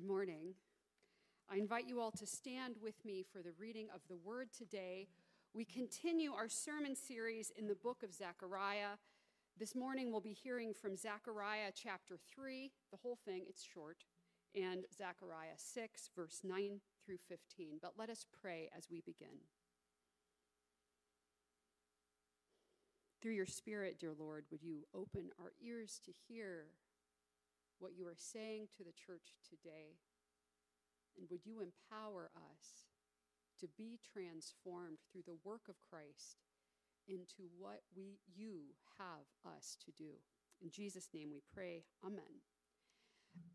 Good morning. I invite you all to stand with me for the reading of the word today. We continue our sermon series in the book of Zechariah. This morning we'll be hearing from Zechariah chapter 3, the whole thing, it's short, and Zechariah 6, verse 9 through 15. But let us pray as we begin. Through your Spirit, dear Lord, would you open our ears to hear what you are saying to the church today? And would you empower us to be transformed through the work of Christ into what we you have us to do? In Jesus' name we pray. Amen.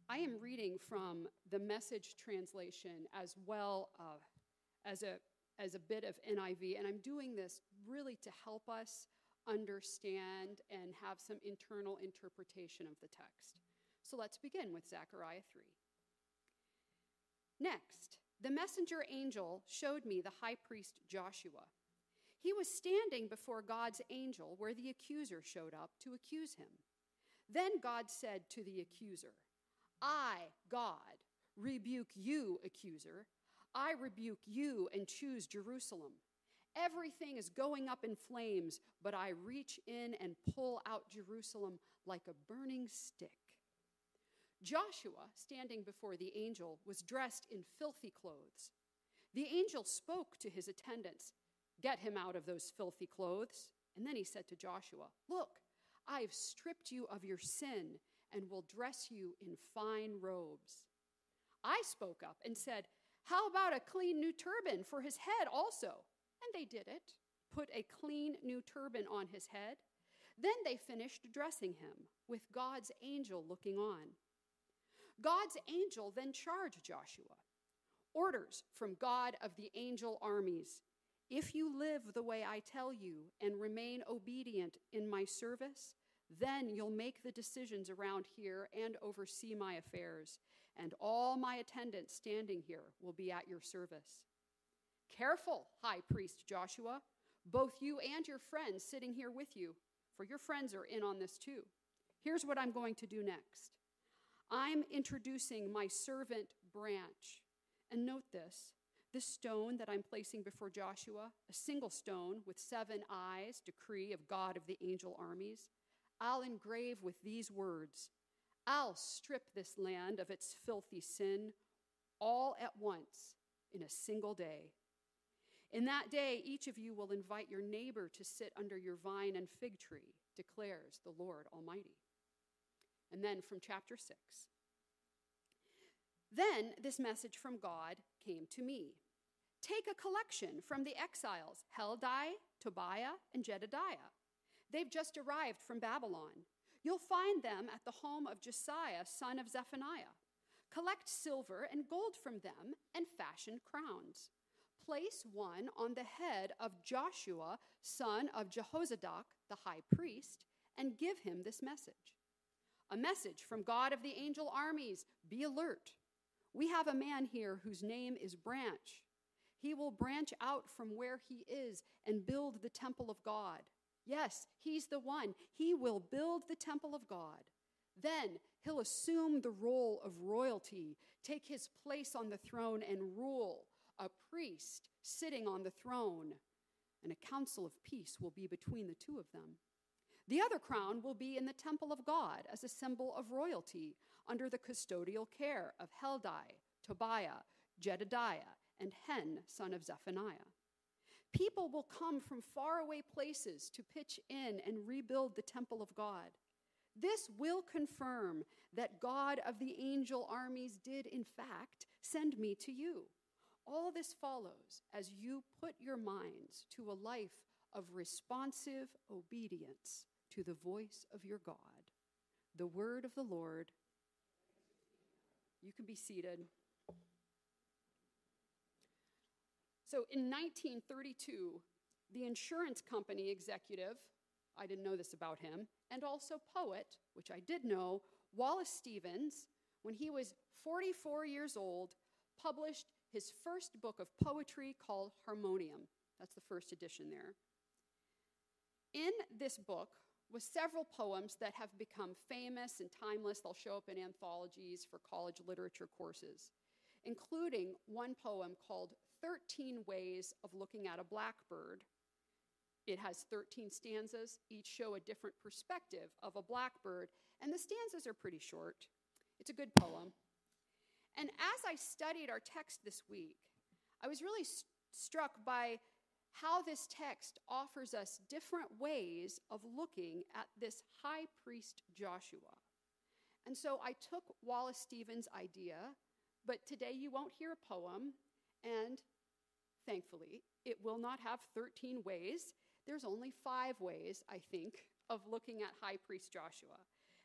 I am reading from the message translation as well uh, as, a, as a bit of NIV, and I'm doing this really to help us understand and have some internal interpretation of the text. So let's begin with Zechariah 3. Next, the messenger angel showed me the high priest Joshua. He was standing before God's angel where the accuser showed up to accuse him. Then God said to the accuser, I, God, rebuke you, accuser. I rebuke you and choose Jerusalem. Everything is going up in flames, but I reach in and pull out Jerusalem like a burning stick. Joshua, standing before the angel, was dressed in filthy clothes. The angel spoke to his attendants, Get him out of those filthy clothes. And then he said to Joshua, Look, I have stripped you of your sin and will dress you in fine robes. I spoke up and said, How about a clean new turban for his head also? And they did it, put a clean new turban on his head. Then they finished dressing him, with God's angel looking on. God's angel then charged Joshua orders from God of the angel armies. If you live the way I tell you and remain obedient in my service, then you'll make the decisions around here and oversee my affairs, and all my attendants standing here will be at your service. Careful, high priest Joshua, both you and your friends sitting here with you, for your friends are in on this too. Here's what I'm going to do next I'm introducing my servant branch. And note this this stone that I'm placing before Joshua, a single stone with seven eyes, decree of God of the angel armies, I'll engrave with these words I'll strip this land of its filthy sin all at once in a single day. In that day, each of you will invite your neighbor to sit under your vine and fig tree, declares the Lord Almighty. And then from chapter 6. Then this message from God came to me Take a collection from the exiles, Heldai, Tobiah, and Jedediah. They've just arrived from Babylon. You'll find them at the home of Josiah, son of Zephaniah. Collect silver and gold from them and fashion crowns. Place one on the head of Joshua, son of Jehozadak, the high priest, and give him this message a message from God of the angel armies Be alert. We have a man here whose name is Branch. He will branch out from where he is and build the temple of God. Yes, he's the one. He will build the temple of God. Then he'll assume the role of royalty, take his place on the throne, and rule, a priest sitting on the throne. And a council of peace will be between the two of them. The other crown will be in the temple of God as a symbol of royalty under the custodial care of Heldai, Tobiah, Jedediah, and Hen, son of Zephaniah. People will come from faraway places to pitch in and rebuild the temple of God. This will confirm that God of the angel armies did, in fact, send me to you. All this follows as you put your minds to a life of responsive obedience to the voice of your God. The word of the Lord. You can be seated. So in 1932, the insurance company executive, I didn't know this about him, and also poet, which I did know, Wallace Stevens, when he was 44 years old, published his first book of poetry called Harmonium. That's the first edition there. In this book, with several poems that have become famous and timeless. They'll show up in anthologies for college literature courses, including one poem called 13 Ways of Looking at a Blackbird. It has 13 stanzas, each show a different perspective of a blackbird, and the stanzas are pretty short. It's a good poem. And as I studied our text this week, I was really st- struck by how this text offers us different ways of looking at this high priest Joshua. And so I took Wallace Stevens' idea, but today you won't hear a poem, and thankfully, it will not have 13 ways. There's only five ways, I think, of looking at high priest Joshua.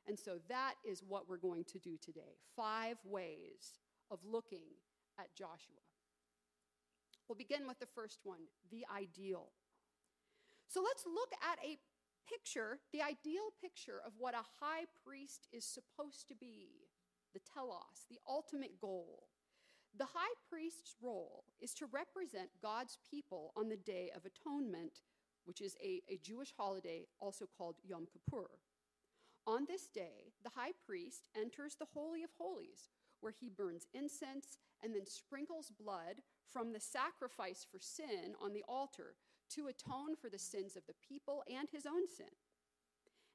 And so that is what we're going to do today five ways of looking at Joshua. We'll begin with the first one the ideal. So let's look at a picture, the ideal picture of what a high priest is supposed to be the telos, the ultimate goal. The high priest's role is to represent God's people on the Day of Atonement, which is a, a Jewish holiday also called Yom Kippur. On this day, the high priest enters the Holy of Holies, where he burns incense and then sprinkles blood from the sacrifice for sin on the altar to atone for the sins of the people and his own sin.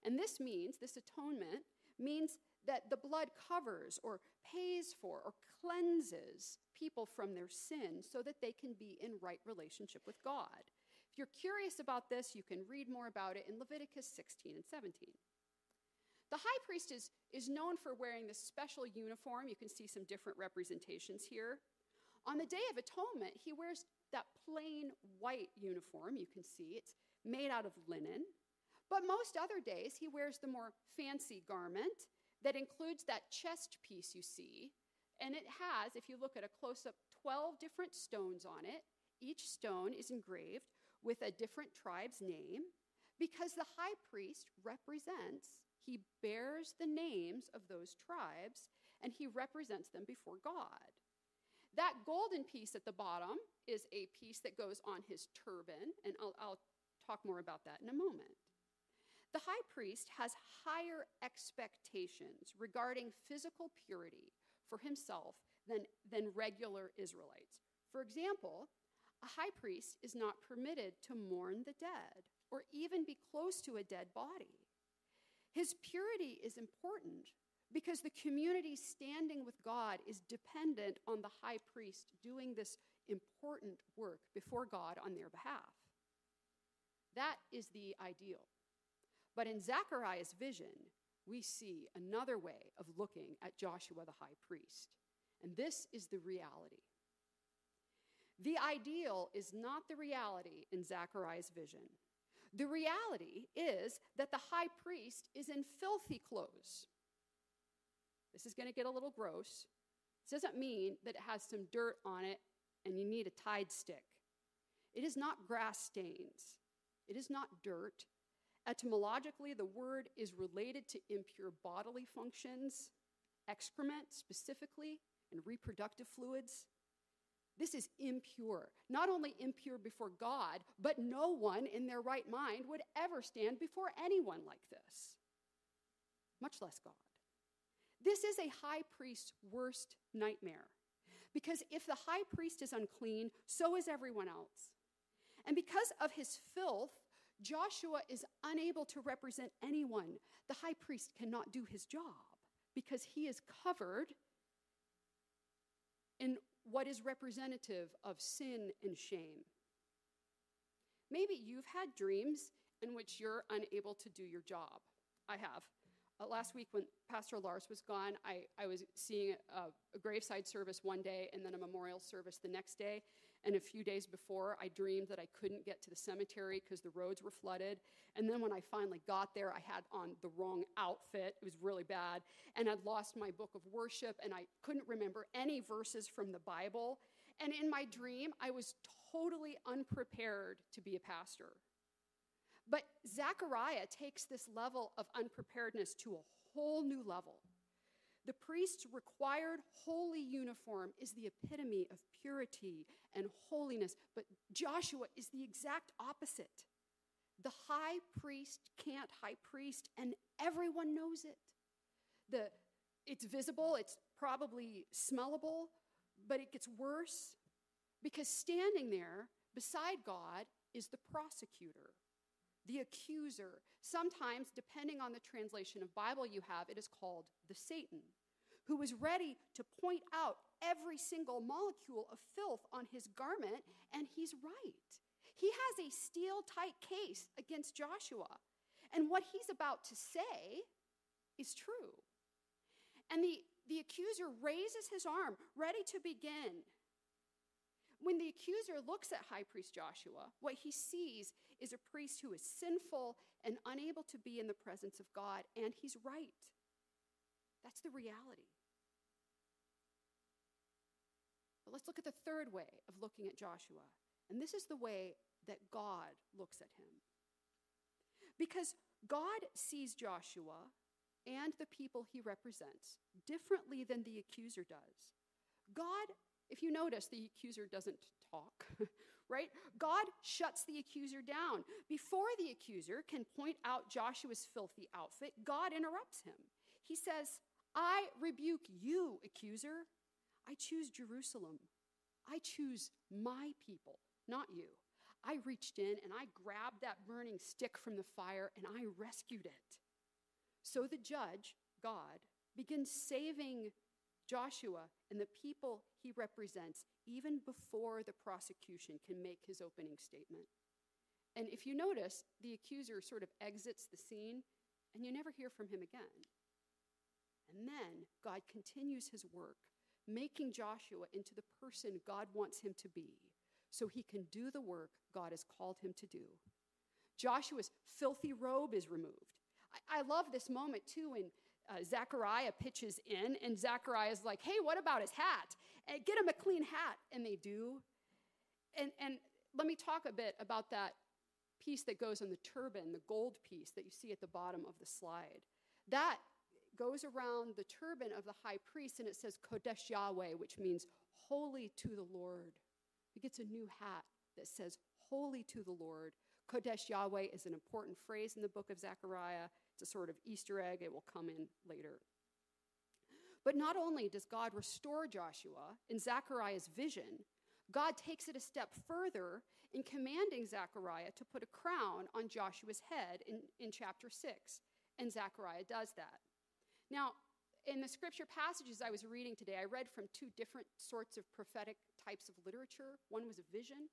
And this means, this atonement means that the blood covers or pays for or cleanses people from their sin so that they can be in right relationship with God. If you're curious about this, you can read more about it in Leviticus 16 and 17. The high priest is, is known for wearing this special uniform. You can see some different representations here. On the Day of Atonement, he wears that plain white uniform. You can see it's made out of linen. But most other days, he wears the more fancy garment that includes that chest piece you see. And it has, if you look at a close up, 12 different stones on it. Each stone is engraved with a different tribe's name because the high priest represents, he bears the names of those tribes and he represents them before God. That golden piece at the bottom is a piece that goes on his turban, and I'll, I'll talk more about that in a moment. The high priest has higher expectations regarding physical purity for himself than, than regular Israelites. For example, a high priest is not permitted to mourn the dead or even be close to a dead body. His purity is important because the community standing with God is dependent on the high priest doing this important work before God on their behalf. That is the ideal. But in Zechariah's vision, we see another way of looking at Joshua the high priest. And this is the reality. The ideal is not the reality in Zechariah's vision. The reality is that the high priest is in filthy clothes. This is going to get a little gross. This doesn't mean that it has some dirt on it and you need a Tide stick. It is not grass stains, it is not dirt. Etymologically, the word is related to impure bodily functions, excrement specifically, and reproductive fluids. This is impure. Not only impure before God, but no one in their right mind would ever stand before anyone like this, much less God. This is a high priest's worst nightmare. Because if the high priest is unclean, so is everyone else. And because of his filth, Joshua is unable to represent anyone. The high priest cannot do his job because he is covered in what is representative of sin and shame. Maybe you've had dreams in which you're unable to do your job. I have. Uh, last week, when Pastor Lars was gone, I, I was seeing a, a, graveside service one day and then a memorial service the next day. And a few days before, I dreamed that I couldn't get to the cemetery because the roads were flooded. And then when I finally got there, I had on the wrong outfit. It was really bad. And I'd lost my book of worship, and I couldn't remember any verses from the Bible. And in my dream, I was totally unprepared to be a pastor. But Zechariah takes this level of unpreparedness to a whole new level. The priest's required holy uniform is the epitome of purity and holiness, but Joshua is the exact opposite. The high priest can't high priest, and everyone knows it. The, it's visible, it's probably smellable, but it gets worse because standing there beside God is the prosecutor, the accuser. Sometimes, depending on the translation of Bible you have, it is called the Satan, who is ready to point out every single molecule of filth on his garment, and he's right. He has a steel tight case against Joshua, and what he's about to say is true. And the, the accuser raises his arm, ready to begin. When the accuser looks at high priest Joshua, what he sees is a priest who is sinful and unable to be in the presence of God, and he's right. That's the reality. But let's look at the third way of looking at Joshua. And this is the way that God looks at him. Because God sees Joshua and the people he represents differently than the accuser does. God, if you notice, the accuser doesn't talk, right? God shuts the accuser down. Before the accuser can point out Joshua's filthy outfit, God interrupts him. He says, I rebuke you, accuser. I choose Jerusalem. I choose my people, not you. I reached in and I grabbed that burning stick from the fire and I rescued it. So the judge, God, begins saving Joshua and the people he represents even before the prosecution can make his opening statement. And if you notice, the accuser sort of exits the scene and you never hear from him again. And then God continues his work, making Joshua into the person God wants him to be so he can do the work God has called him to do. Joshua's filthy robe is removed. I, I love this moment too when uh, Zechariah pitches in, and Zechariah is like, hey, what about his hat? And get him a clean hat. And they do. And, and let me talk a bit about that piece that goes on the turban, the gold piece that you see at the bottom of the slide. That goes around the turban of the high priest, and it says Kodesh Yahweh, which means holy to the Lord. He gets a new hat that says holy to the Lord. Kodesh Yahweh is an important phrase in the book of Zechariah. It's a sort of Easter egg, it will come in later. But not only does God restore Joshua in Zechariah's vision, God takes it a step further in commanding Zechariah to put a crown on Joshua's head in, in chapter 6. And Zechariah does that. Now, in the scripture passages I was reading today, I read from two different sorts of prophetic types of literature. One was a vision.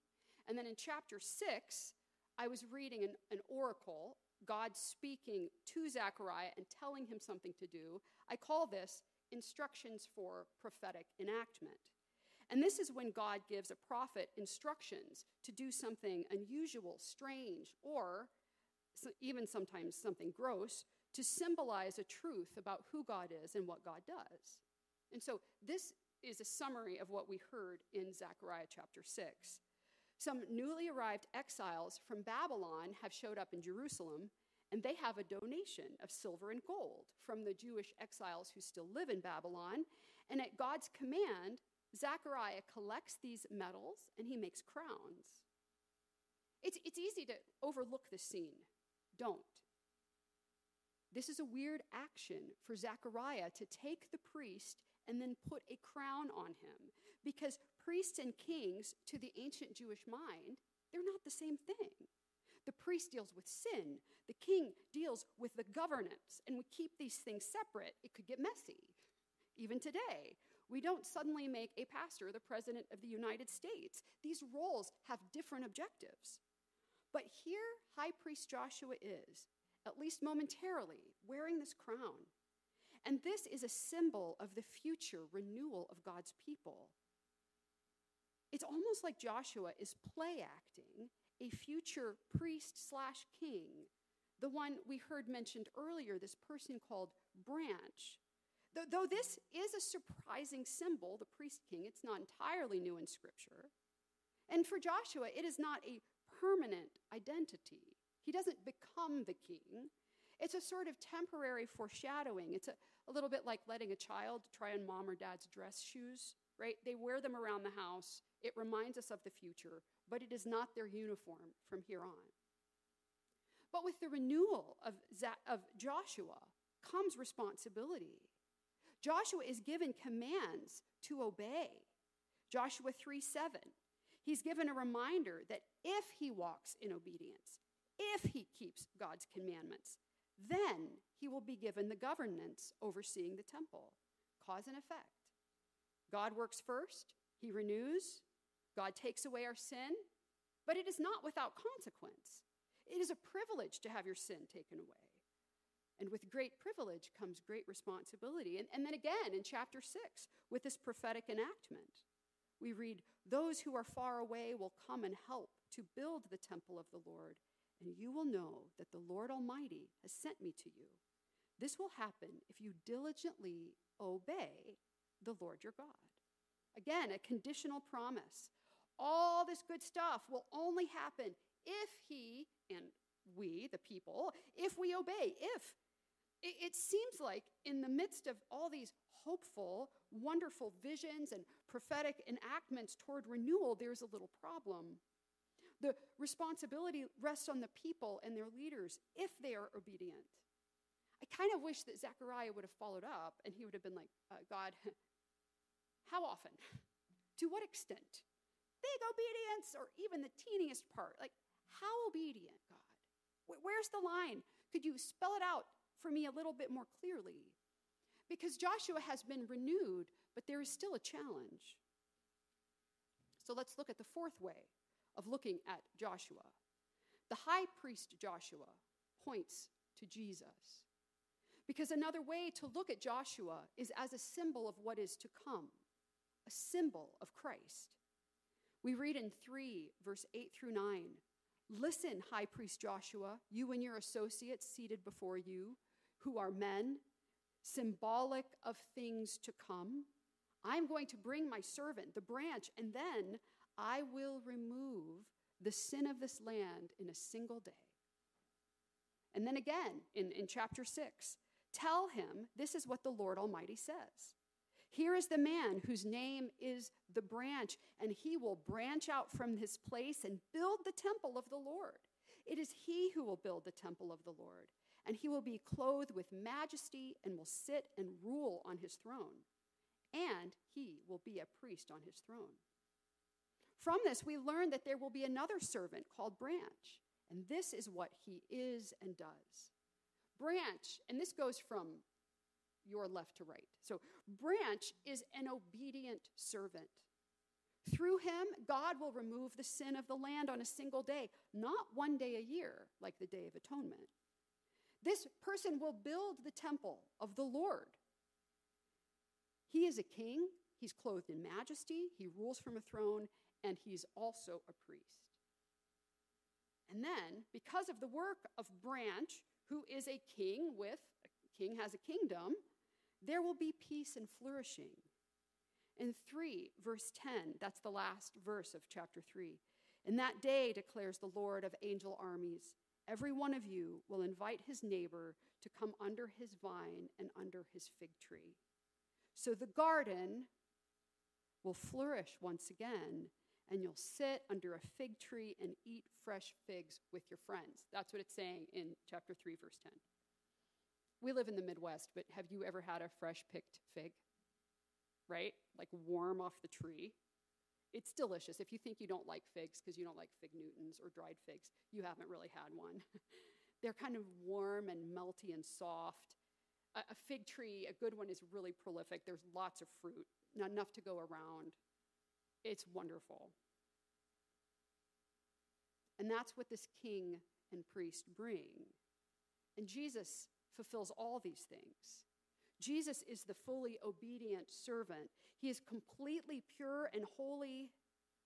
And then in chapter 6, I was reading an, an oracle, God speaking to Zechariah and telling him something to do. I call this instructions for prophetic enactment. And this is when God gives a prophet instructions to do something unusual, strange, or even sometimes something gross to symbolize a truth about who God is and what God does. And so this is a summary of what we heard in Zechariah chapter 6. Some newly arrived exiles from Babylon have showed up in Jerusalem, and they have a donation of silver and gold from the Jewish exiles who still live in Babylon. And at God's command, Zechariah collects these metals and he makes crowns. It's, it's easy to overlook this scene. Don't. This is a weird action for Zechariah to take the priest and then put a crown on him. Because priests and kings, to the ancient Jewish mind, they're not the same thing. The priest deals with sin, the king deals with the governance, and we keep these things separate. It could get messy. Even today, we don't suddenly make a pastor the president of the United States. These roles have different objectives. But here, high priest Joshua is, at least momentarily, wearing this crown. And this is a symbol of the future renewal of God's people. It's almost like Joshua is play acting a future priest slash king, the one we heard mentioned earlier, this person called Branch. Though this is a surprising symbol, the priest king, it's not entirely new in Scripture. And for Joshua, it is not a permanent identity. He doesn't become the king. It's a sort of temporary foreshadowing. It's a, a little bit like letting a child try on mom or dad's dress shoes, right? They wear them around the house. It reminds us of the future, but it is not their uniform from here on. But with the renewal of, of Joshua comes responsibility. Joshua is given commands to obey. Joshua 3 7. He's given a reminder that if he walks in obedience, if he keeps God's commandments, then he will be given the governance overseeing the temple. Cause and effect. God works first, he renews, God takes away our sin, but it is not without consequence. It is a privilege to have your sin taken away. And with great privilege comes great responsibility. And, and then again in chapter 6, with this prophetic enactment, we read, Those who are far away will come and help to build the temple of the Lord, and you will know that the Lord Almighty has sent me to you. This will happen if you diligently obey the Lord your God. Again, a conditional promise. All this good stuff will only happen if he and we, the people, if we obey, if. It, seems like in the midst of all these hopeful, wonderful visions and prophetic enactments toward renewal, there's a little problem. The responsibility rests on the people and their leaders if they are obedient. I kind of wish that Zechariah would have followed up and he would have been like, uh, God, how often? to what extent? Big obedience or even the teeniest part? Like, how obedient, God? Where's the line? Could you spell it out for me a little bit more clearly? Because Joshua has been renewed, but there is still a challenge. So let's look at the fourth way of looking at Joshua. The high priest Joshua points to Jesus. Because another way to look at Joshua is as a symbol of what is to come, a symbol of Christ. We read in 3, verse 8 through 9 Listen, high priest Joshua, you and your associates seated before you, who are men, symbolic of things to come. I'm going to bring my servant, the branch, and then I will remove the sin of this land in a single day. And then again in, in chapter 6, tell him this is what the Lord Almighty says. Here is the man whose name is the branch, and he will branch out from his place and build the temple of the Lord. It is he who will build the temple of the Lord, and he will be clothed with majesty and will sit and rule on his throne, and he will be a priest on his throne. From this, we learn that there will be another servant called Branch, and this is what he is and does. Branch, and this goes from your left to right. So, branch is an obedient servant. Through him, God will remove the sin of the land on a single day, not one day a year, like the Day of Atonement. This person will build the temple of the Lord. He is a king, he's clothed in majesty, he rules from a throne, and he's also a priest. And then, because of the work of Branch, who is a king with, a king has a kingdom, there will be peace and flourishing. In 3, verse 10, that's the last verse of chapter 3. In that day, declares the Lord of angel armies, every one of you will invite his neighbor to come under his vine and under his fig tree. So the garden will flourish once again, and you'll sit under a fig tree and eat fresh figs with your friends. That's what it's saying in chapter 3, verse 10. We live in the Midwest, but have you ever had a fresh picked fig? Right? Like warm off the tree. It's delicious. If you think you don't like figs because you don't like fig Newtons or dried figs, you haven't really had one. They're kind of warm and melty and soft. A, a fig tree, a good one, is really prolific. There's lots of fruit, not enough to go around. It's wonderful. And that's what this king and priest bring. And Jesus fulfills all these things. Jesus is the fully obedient servant. He is completely pure and holy,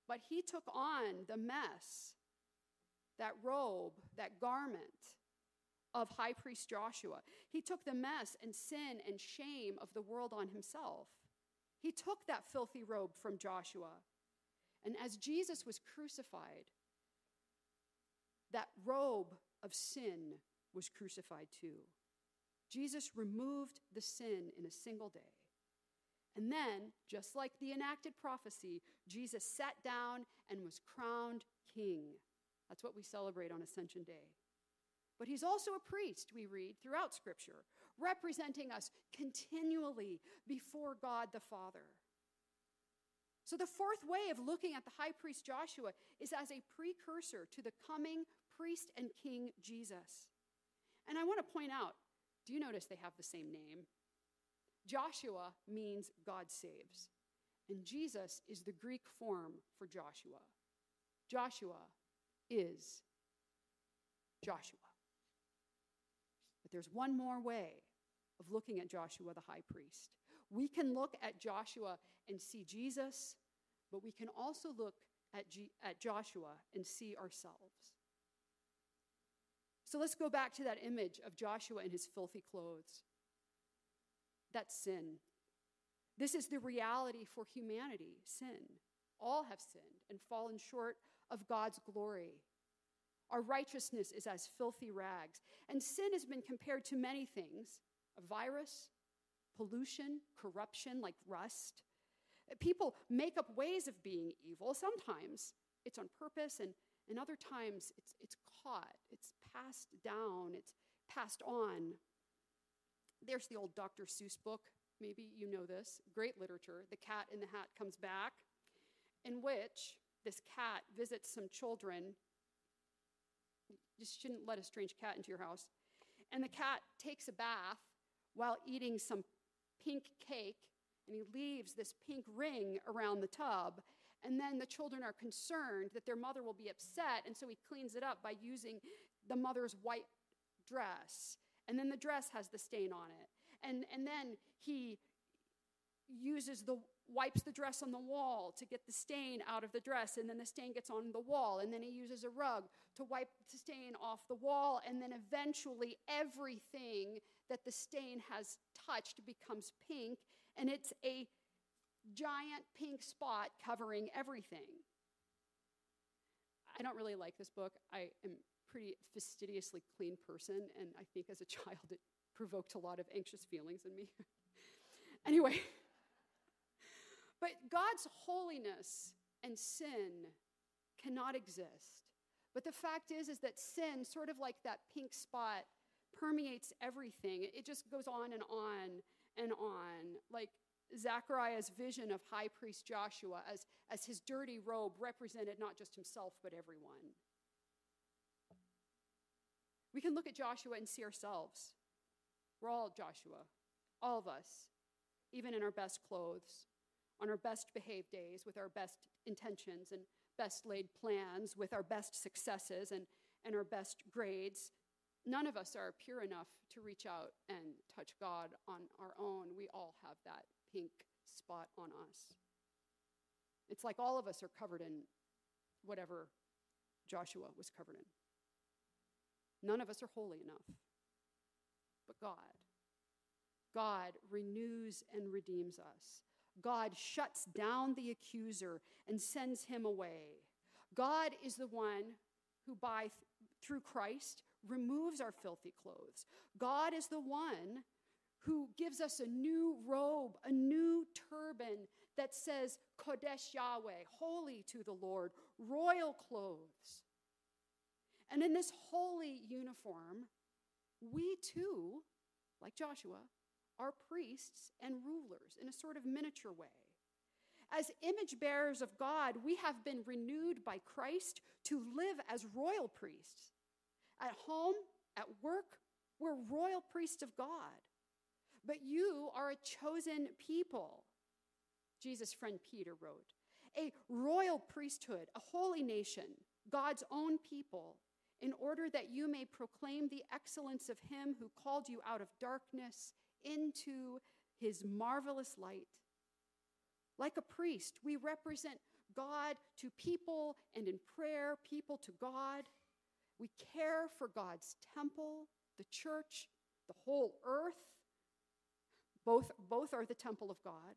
but he took on the mess, that robe, that garment of high priest Joshua. He took the mess and sin and shame of the world on himself. He took that filthy robe from Joshua. And as Jesus was crucified, that robe of sin was crucified too. Jesus removed the sin in a single day. And then, just like the enacted prophecy, Jesus sat down and was crowned king. That's what we celebrate on Ascension Day. But he's also a priest, we read throughout Scripture, representing us continually before God the Father. So, the fourth way of looking at the high priest Joshua is as a precursor to the coming priest and king Jesus. And I want to point out do you notice they have the same name? Joshua means God saves, and Jesus is the Greek form for Joshua. Joshua is Joshua. But there's one more way of looking at Joshua the high priest. We can look at Joshua and see Jesus, but we can also look at, G- at Joshua and see ourselves. So let's go back to that image of Joshua in his filthy clothes. That's sin. This is the reality for humanity sin. All have sinned and fallen short of God's glory. Our righteousness is as filthy rags. And sin has been compared to many things a virus, pollution, corruption like rust. People make up ways of being evil. Sometimes it's on purpose, and, and other times it's, it's caught, it's passed down, it's passed on. There's the old Dr. Seuss book. Maybe you know this. Great literature. The Cat in the Hat comes back, in which this cat visits some children. You just shouldn't let a strange cat into your house. And the cat takes a bath while eating some pink cake, and he leaves this pink ring around the tub. And then the children are concerned that their mother will be upset, and so he cleans it up by using the mother's white dress. And then the dress has the stain on it. And, and then he uses the wipes the dress on the wall to get the stain out of the dress, and then the stain gets on the wall, and then he uses a rug to wipe the stain off the wall, and then eventually everything that the stain has touched becomes pink, and it's a giant pink spot covering everything. I don't really like this book. I am pretty fastidiously clean person, and I think as a child it provoked a lot of anxious feelings in me. anyway, but God's holiness and sin cannot exist. But the fact is, is that sin, sort of like that pink spot, permeates everything. It just goes on and on and on. Like Zechariah's vision of high priest Joshua as, as his dirty robe represented not just himself, but everyone. We can look at Joshua and see ourselves. We're all Joshua, all of us, even in our best clothes, on our best behaved days, with our best intentions and best laid plans, with our best successes and, and our best grades. None of us are pure enough to reach out and touch God on our own. We all have that pink spot on us. It's like all of us are covered in whatever Joshua was covered in. None of us are holy enough, but God. God renews and redeems us. God shuts down the accuser and sends him away. God is the one who, by through Christ, removes our filthy clothes. God is the one who gives us a new robe, a new turban that says Kodesh Yahweh, holy to the Lord, royal clothes. And in this holy uniform, we too, like Joshua, are priests and rulers in a sort of miniature way. As image bearers of God, we have been renewed by Christ to live as royal priests. At home, at work, we're royal priests of God. But you are a chosen people, Jesus' friend Peter wrote. A royal priesthood, a holy nation, God's own people, in order that you may proclaim the excellence of him who called you out of darkness into his marvelous light. Like a priest, we represent God to people and in prayer, people to God. We care for God's temple, the church, the whole earth. Both, both are the temple of God.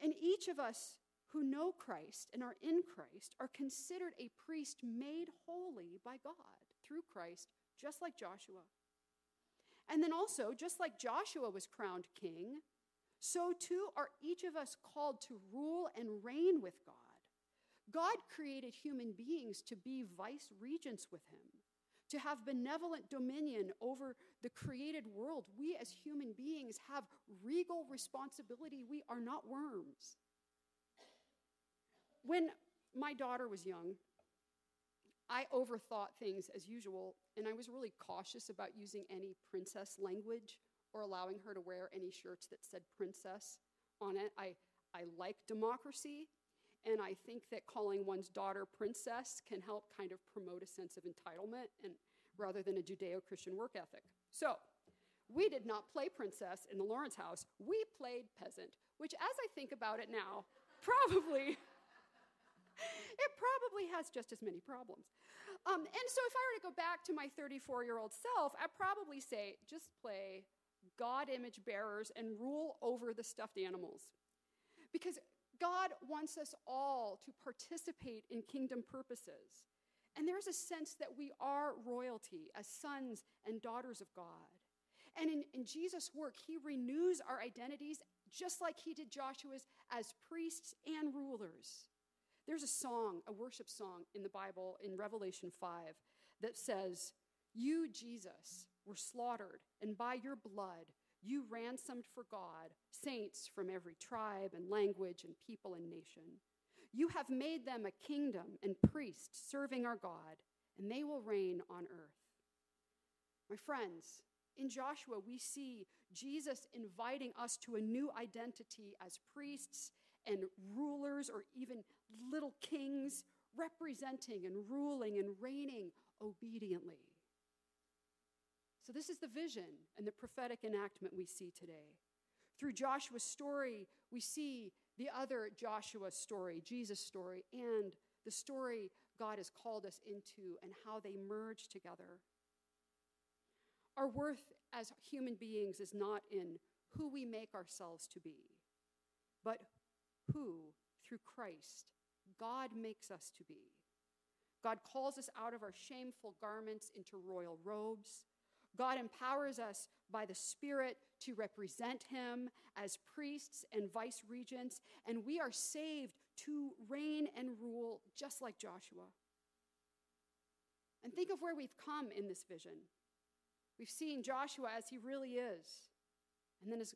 And each of us who know Christ and are in Christ are considered a priest made holy by God through Christ, just like Joshua. And then also, just like Joshua was crowned king, so too are each of us called to rule and reign with God. God created human beings to be vice regents with him, to have benevolent dominion over the created world. We as human beings have regal responsibility. We are not worms. When my daughter was young, I overthought things as usual, and I was really cautious about using any princess language or allowing her to wear any shirts that said princess on it. I, I like democracy, and I think that calling one's daughter princess can help kind of promote a sense of entitlement and rather than a Judeo-Christian work ethic. So, we did not play princess in the Lawrence house. We played peasant, which as I think about it now, probably it probably has just as many problems. Um, and so, if I were to go back to my 34 year old self, I'd probably say just play God image bearers and rule over the stuffed animals. Because God wants us all to participate in kingdom purposes. And there's a sense that we are royalty as sons and daughters of God. And in, in Jesus' work, he renews our identities just like he did Joshua's as priests and rulers. There's a song, a worship song in the Bible in Revelation 5 that says, You, Jesus, were slaughtered, and by your blood you ransomed for God saints from every tribe and language and people and nation. You have made them a kingdom and priests serving our God, and they will reign on earth. My friends, in Joshua, we see Jesus inviting us to a new identity as priests and rulers, or even little kings, representing and ruling and reigning obediently. So, this is the vision and the prophetic enactment we see today. Through Joshua's story, we see the other Joshua story, Jesus' story, and the story God has called us into and how they merge together. Our worth as human beings is not in who we make ourselves to be, but who, through Christ, God makes us to be. God calls us out of our shameful garments into royal robes. God empowers us by the Spirit to represent Him as priests and vice regents, and we are saved to reign and rule just like Joshua. And think of where we've come in this vision. We've seen Joshua as he really is, and then as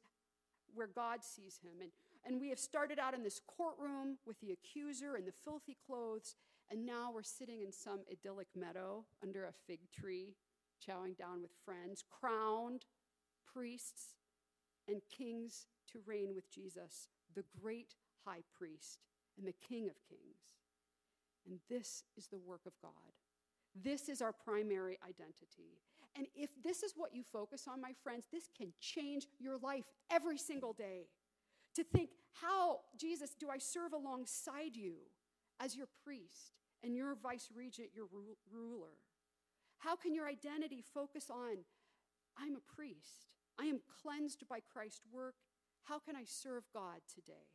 where God sees him. And, and we have started out in this courtroom with the accuser and the filthy clothes, and now we're sitting in some idyllic meadow under a fig tree chowing down with friends, crowned priests and kings to reign with Jesus, the great high priest and the King of kings. And this is the work of God. This is our primary identity. And if this is what you focus on, my friends, this can change your life every single day. To think, how, Jesus, do I serve alongside you as your priest and your vice regent, your ruler? How can your identity focus on, I'm a priest, I am cleansed by Christ's work? How can I serve God today?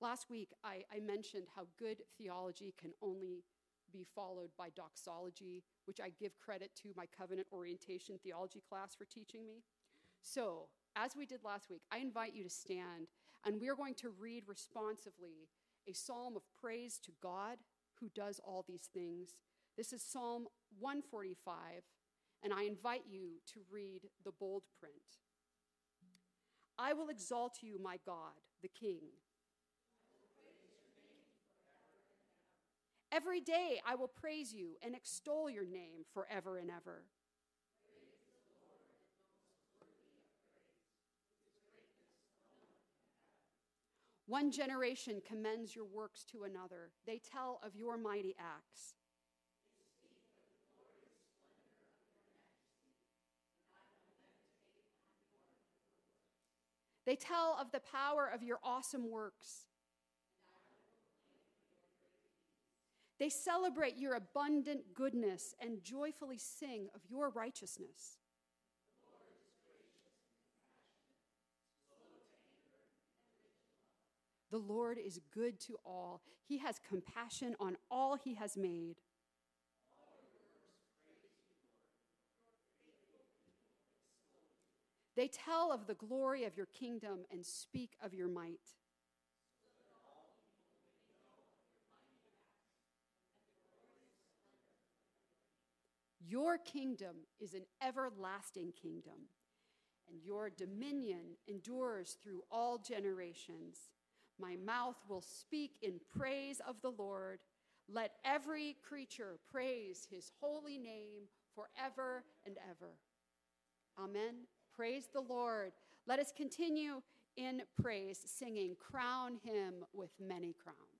Last week, I, I, mentioned how good theology can only be followed by doxology, which I give credit to my covenant orientation theology class for teaching me. So, as we did last week, I invite you to stand, and we are going to read responsively a psalm of praise to God who does all these things. This is Psalm 145, and I invite you to read the bold print. I will exalt you, my God, the King. Every day I will praise you and extol your name forever and ever. One generation commends your works to another. They tell of your mighty acts. They tell of the power of your awesome works. They celebrate your abundant goodness and joyfully sing of your righteousness. The Lord is good to all. He has compassion on all he has made. They tell of the glory of your kingdom and speak of your might. Your kingdom is an everlasting kingdom, and your dominion endures through all generations. My mouth will speak in praise of the Lord. Let every creature praise his holy name forever and ever. Amen. Praise the Lord. Let us continue in praise, singing, Crown him with many crowns.